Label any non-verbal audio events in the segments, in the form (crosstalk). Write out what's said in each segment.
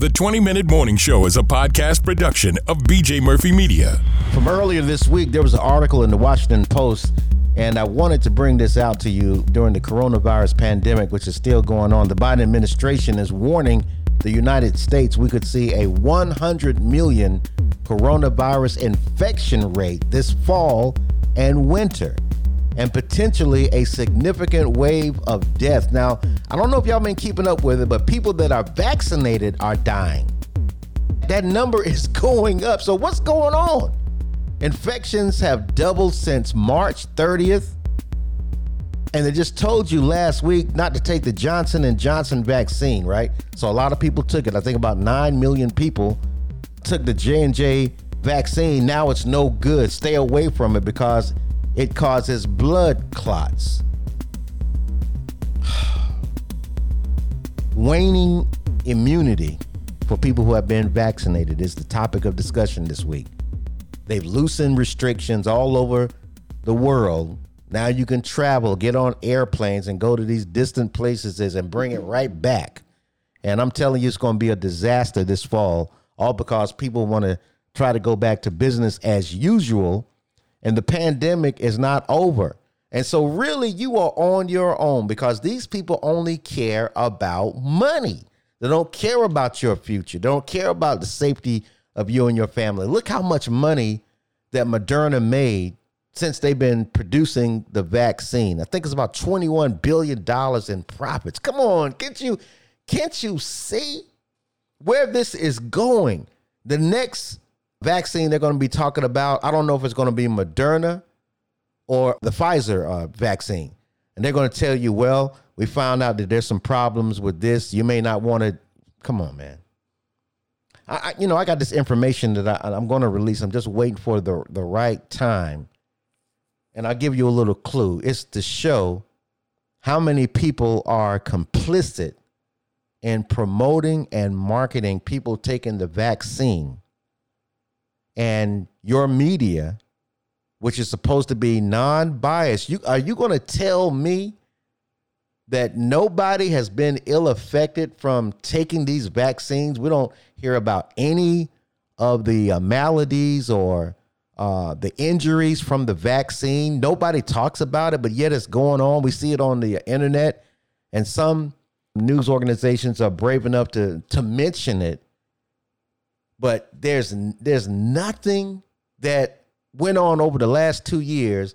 The 20 Minute Morning Show is a podcast production of BJ Murphy Media. From earlier this week, there was an article in the Washington Post, and I wanted to bring this out to you during the coronavirus pandemic, which is still going on. The Biden administration is warning the United States we could see a 100 million coronavirus infection rate this fall and winter and potentially a significant wave of death. Now, I don't know if y'all been keeping up with it, but people that are vaccinated are dying. That number is (laughs) going up. So what's going on? Infections have doubled since March 30th. And they just told you last week not to take the Johnson and Johnson vaccine, right? So a lot of people took it. I think about 9 million people took the J&J vaccine. Now it's no good. Stay away from it because it causes blood clots. (sighs) Waning immunity for people who have been vaccinated is the topic of discussion this week. They've loosened restrictions all over the world. Now you can travel, get on airplanes, and go to these distant places and bring it right back. And I'm telling you, it's going to be a disaster this fall, all because people want to try to go back to business as usual and the pandemic is not over. And so, really, you are on your own because these people only care about money. They don't care about your future. They don't care about the safety of you and your family. Look how much money that Moderna made since they've been producing the vaccine. I think it's about $21 billion in profits. Come on, can't you, can't you see where this is going? The next vaccine they're going to be talking about. I don't know if it's going to be Moderna or the Pfizer uh, vaccine. And they're going to tell you, well, we found out that there's some problems with this. You may not want to. Come on, man. I, I you know, I got this information that I, I'm going to release. I'm just waiting for the the right time. And I'll give you a little clue. It's to show how many people are complicit in promoting and marketing people taking the vaccine and your media, which is supposed to be non-biased, you are you going to tell me that nobody has been ill affected from taking these vaccines? We don't hear about any of the uh, maladies or uh, the injuries from the vaccine. Nobody talks about it, but yet it's going on. We see it on the internet, and some news organizations are brave enough to to mention it but there's there's nothing that went on over the last two years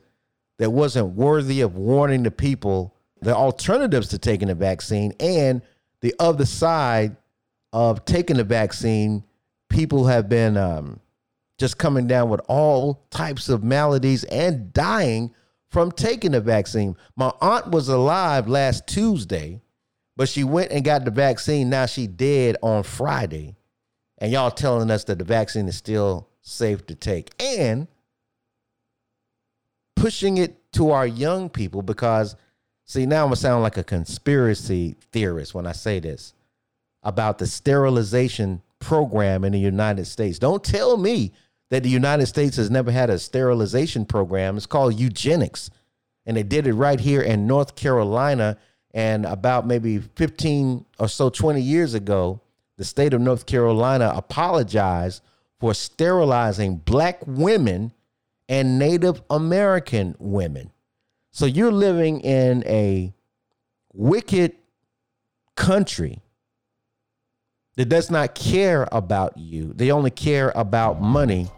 that wasn't worthy of warning the people the alternatives to taking the vaccine and the other side of taking the vaccine. People have been um, just coming down with all types of maladies and dying from taking the vaccine. My aunt was alive last Tuesday, but she went and got the vaccine. Now she dead on Friday and y'all telling us that the vaccine is still safe to take. And pushing it to our young people because see now i'm gonna sound like a conspiracy theorist when i say this about the sterilization program in the united states. Don't tell me that the united states has never had a sterilization program. It's called eugenics. And they did it right here in north carolina. And about maybe 15 or so 20 years ago the state of North Carolina apologized for sterilizing black women and Native American women. So you're living in a wicked country that does not care about you. They only care about money.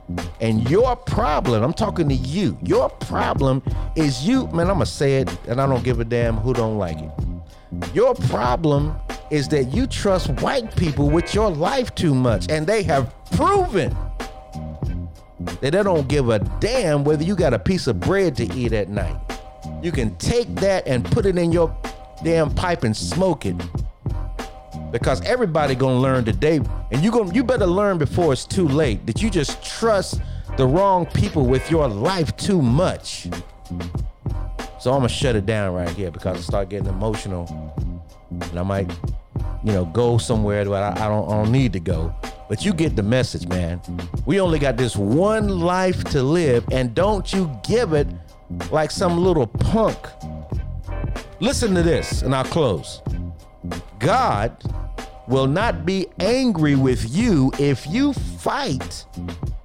And your problem, I'm talking to you, your problem is you, man, I'm to say it and I don't give a damn who don't like it. Your problem is that you trust white people with your life too much, and they have proven that they don't give a damn whether you got a piece of bread to eat at night. You can take that and put it in your damn pipe and smoke it. Because everybody gonna learn today, and you gonna you better learn before it's too late that you just trust the wrong people with your life too much. So I'm gonna shut it down right here because I start getting emotional, and I might, you know, go somewhere that I, I don't I don't need to go. But you get the message, man. We only got this one life to live, and don't you give it like some little punk. Listen to this, and I'll close. God will not be angry with you if you fight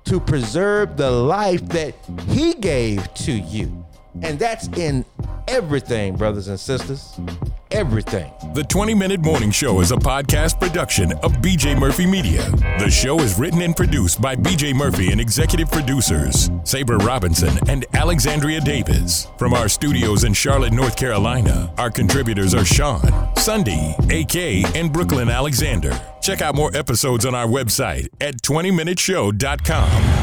to preserve the life that he gave to you. And that's in everything, brothers and sisters. Everything. The 20 Minute Morning Show is a podcast production of BJ Murphy Media. The show is written and produced by BJ Murphy and executive producers Sabre Robinson and Alexandria Davis. From our studios in Charlotte, North Carolina, our contributors are Sean, Sunday, AK, and Brooklyn Alexander. Check out more episodes on our website at 20minuteshow.com.